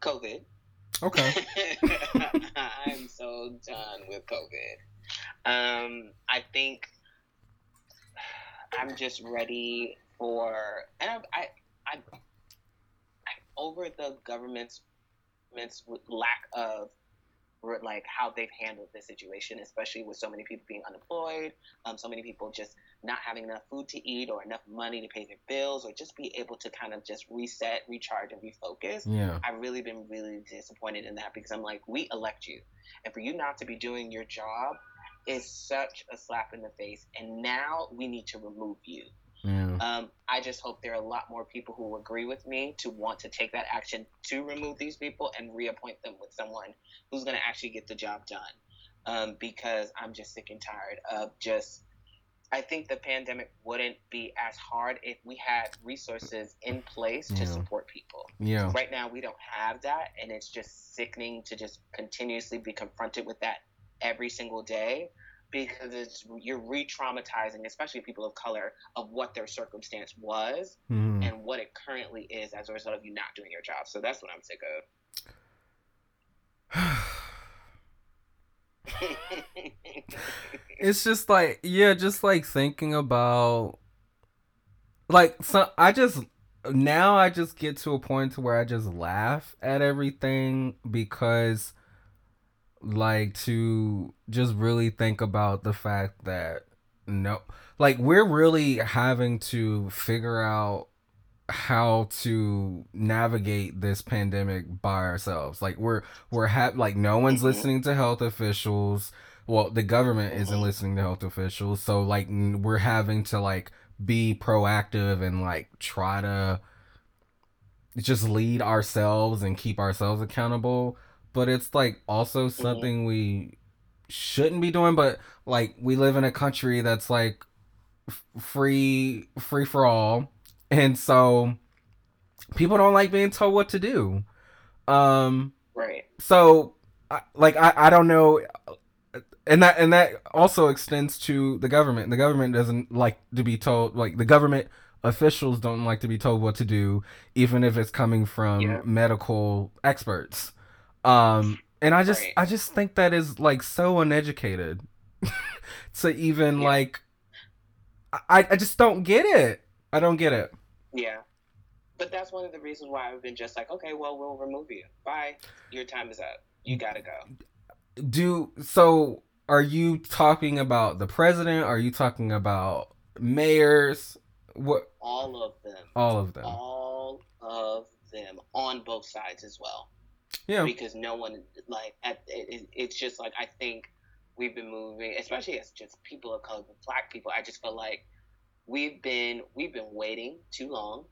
Speaker 2: COVID.
Speaker 1: Okay.
Speaker 2: I'm so done with COVID. Um, I think I'm just ready for, and I, I, I, I over the government's lack of like how they've handled this situation, especially with so many people being unemployed, um, so many people just not having enough food to eat or enough money to pay their bills, or just be able to kind of just reset, recharge, and refocus.
Speaker 1: Yeah.
Speaker 2: I've really been really disappointed in that because I'm like, we elect you, and for you not to be doing your job is such a slap in the face. And now we need to remove you.
Speaker 1: Yeah.
Speaker 2: Um, I just hope there are a lot more people who agree with me to want to take that action to remove these people and reappoint them with someone who's going to actually get the job done. Um, because I'm just sick and tired of just. I think the pandemic wouldn't be as hard if we had resources in place to
Speaker 1: Yeah.
Speaker 2: support people
Speaker 1: Yeah.
Speaker 2: right now we don't have that and it's just sickening to just continuously be confronted with that every single day because it's you're re-traumatizing especially people of color of what their circumstance was
Speaker 1: Mhm.
Speaker 2: and what it currently is as a result of you not doing your job so that's what i'm sick of
Speaker 1: it's just like yeah, just like thinking about like so I just now I just get to a point to where I just laugh at everything because like to just really think about the fact that no like we're really having to figure out how to navigate this pandemic by ourselves like we're we're ha- like no one's
Speaker 2: Mhm.
Speaker 1: listening to health officials well the government isn't
Speaker 2: Mhm.
Speaker 1: listening to health officials so like n- we're having to like be proactive and like try to just lead ourselves and keep ourselves accountable but it's like also something we shouldn't be doing but like we live in a country that's like f- free free for all. And so people don't like being told what to do. Um
Speaker 2: Right.
Speaker 1: so I, like I, I don't know and that and that also extends to the government. The government doesn't like to be told like the government officials don't like to be told what to do even if it's coming from
Speaker 2: Yeah.
Speaker 1: medical experts um and i just
Speaker 2: Right.
Speaker 1: i just think that is like so uneducated to even
Speaker 2: Yeah.
Speaker 1: like i i just don't get it i don't get it
Speaker 2: Yeah. But that's one of the reasons why I've been just like, okay, well, we'll remove you. Bye. Your time is up. You gotta go.
Speaker 1: do so are you talking about the president are you talking about mayors what
Speaker 2: All of them.
Speaker 1: all of them
Speaker 2: All of them on both sides as well.
Speaker 1: Yeah.
Speaker 2: Because no one like at it, it- it's just like I think we've been moving, especially as just people of color, black people. I just feel like we've been we've been waiting too long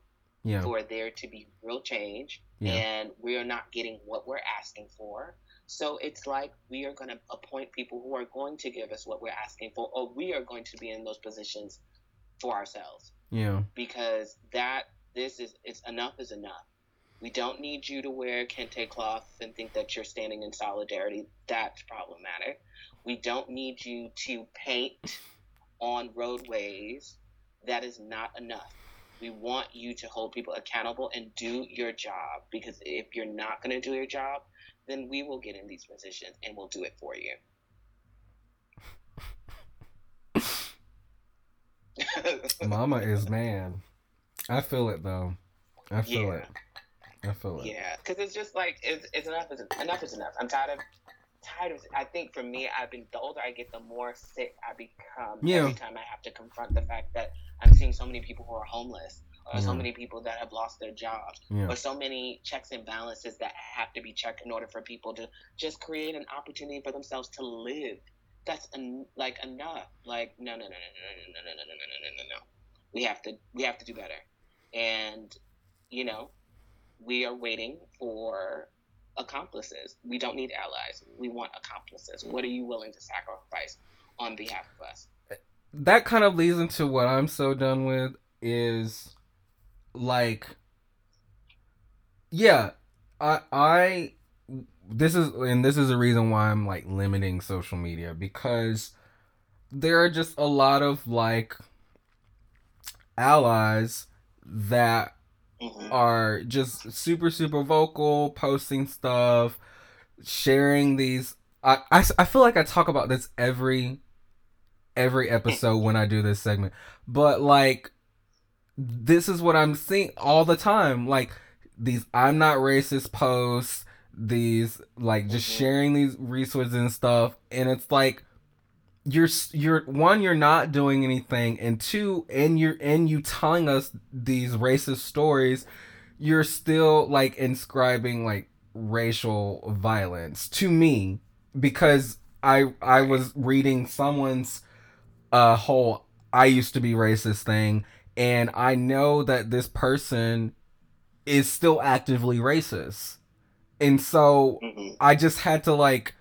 Speaker 1: yeah.
Speaker 2: for there to be real change.
Speaker 1: Yeah.
Speaker 2: and we are not getting what we're asking for. So it's like we are going to appoint people who are going to give us what we're asking for or we are going to be in those positions for ourselves.
Speaker 1: Yeah.
Speaker 2: Because that this is it's enough is enough we don't need you to wear kente cloth and think that you're standing in solidarity. That's problematic. We don't need you to paint on roadways. That is not enough. We want you to hold people accountable and do your job because if you're not going to do your job then we will get in these positions and we'll do it for you.
Speaker 1: Mama is man. I feel it though. I feel
Speaker 2: Yeah.
Speaker 1: it i feel it
Speaker 2: Yeah, because it's just like it's, it's enough is enough is enough. I'm tired of tired of. I think for me, I've been the older I get, the more sick I become.
Speaker 1: Yeah.
Speaker 2: Every time I have to confront the fact that I'm seeing so many people who are homeless, or so many people that have lost their jobs,
Speaker 1: yeah
Speaker 2: or so many checks and balances that have to be checked in order for people to just create an opportunity for themselves to live. That's en- like enough. Like no, no, no, no, no, no, no, no, no, no, no, no, no. We have to we have to do better. And you know, we are waiting for accomplices. We don't need allies. We want accomplices. What are you willing to sacrifice on behalf of us?
Speaker 1: that kind of leads into what i'm so done with is like yeah i i this is and this is the reason why i'm like limiting social media because there are just a lot of like allies that
Speaker 2: Mhm.
Speaker 1: are just super super vocal posting stuff sharing these I, I, I feel like i talk about this every every episode when i do this segment but like this is what i'm seeing all the time like these i'm not racist posts these like just
Speaker 2: Mhm.
Speaker 1: sharing these resources and stuff and it's like you're you're one you're not doing anything and two and you're and you telling us these racist stories you're still like inscribing like racial violence to me because i i was reading someone's uh whole i used to be racist thing and i know that this person is still actively racist and so
Speaker 2: Mhm.
Speaker 1: I just had to like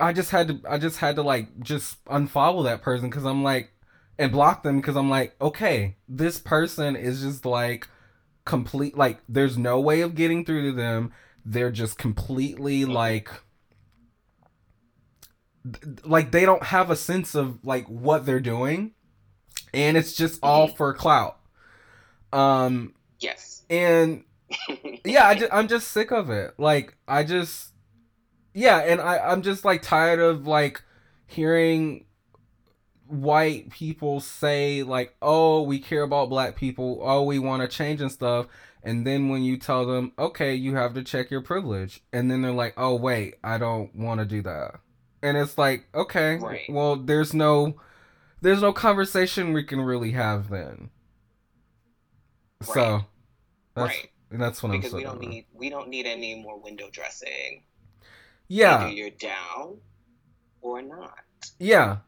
Speaker 1: I just had to I just had to like just unfollow that person cuz I'm like and block them cuz I'm like okay this person is just like complete like there's no way of getting through to them they're just completely like like they don't have a sense of like what they're doing and it's just all
Speaker 2: Mhm.
Speaker 1: for clout um
Speaker 2: Yes.
Speaker 1: and yeah, I just, I'm just sick of it. Like, I just, yeah, and I, I'm just like tired of like hearing white people say like, "Oh, we care about black people. Oh, we want to change and stuff." And then when you tell them, "Okay, you have to check your privilege." And then they're like, "Oh, wait, I don't want to do that." And it's like, "Okay,
Speaker 2: Right.
Speaker 1: well, there's no there's no conversation we can really have then." So,
Speaker 2: Right.
Speaker 1: that's
Speaker 2: right.
Speaker 1: that's what
Speaker 2: Because
Speaker 1: I'm
Speaker 2: we don't need we don't need any more window dressing.
Speaker 1: Yeah.
Speaker 2: Either you're down or not.
Speaker 1: Yeah.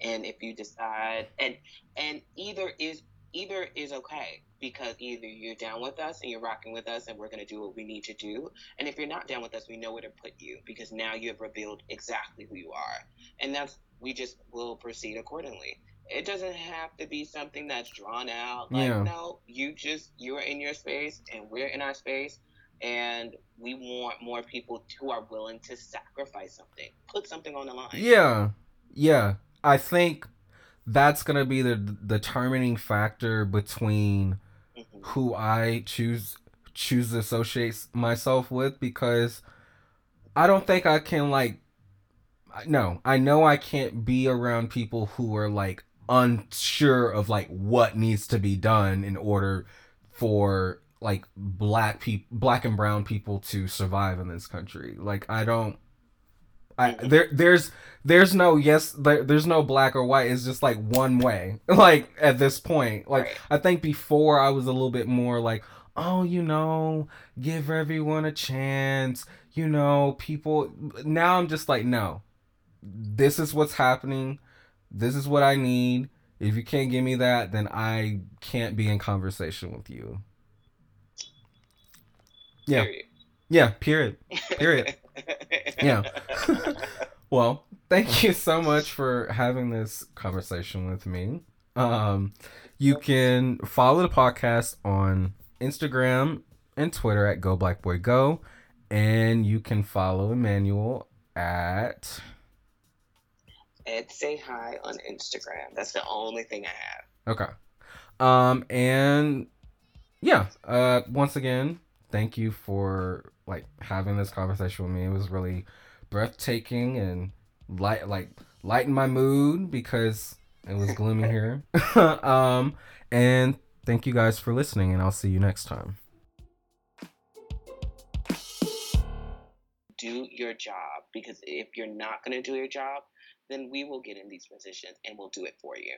Speaker 2: and if you decide and and either is either is okay because either you're down with us and you're rocking with us and we're going to do what we need to do and if you're not down with us we know where to put you because now you have revealed exactly who you are and that's we just will proceed accordingly it doesn't have to be something that's drawn out like
Speaker 1: Yeah.
Speaker 2: no you just you're in your space and we're in our space and we want more people who are willing to sacrifice something put something on the line
Speaker 1: Yeah, yeah. I think that's gonna be the determining factor between
Speaker 2: Mhm.
Speaker 1: who I choose choose to associate myself with because I don't think I can like. No, I know I can't be around people who are like unsure of like what needs to be done in order for like black people black and brown people to survive in this country. Like i don't I, there there's there's no yes there, there's no black or white. It's just like one way like at this point. Like
Speaker 2: Right.
Speaker 1: i think before i was a little bit more like oh you know give everyone a chance. You know people now i'm just like no. This is what's happening. This is what i need. If you can't give me that then i can't be in conversation with you Yeah.
Speaker 2: Period.
Speaker 1: yeah period Period. Yeah. well thank you so much for having this conversation with me um you can follow the podcast on instagram and twitter at go black boy go and you can follow emmanuel at
Speaker 2: and say hi on Instagram. That's the only thing I have.
Speaker 1: Okay. Um and yeah, uh once again, thank you for like having this conversation with me. It was really breathtaking and light like lighten my mood because it was gloomy here. um and thank you guys for listening and I'll see you next time.
Speaker 2: Do your job because if you're not going to do your job, then we will get in these positions and we'll do it for you.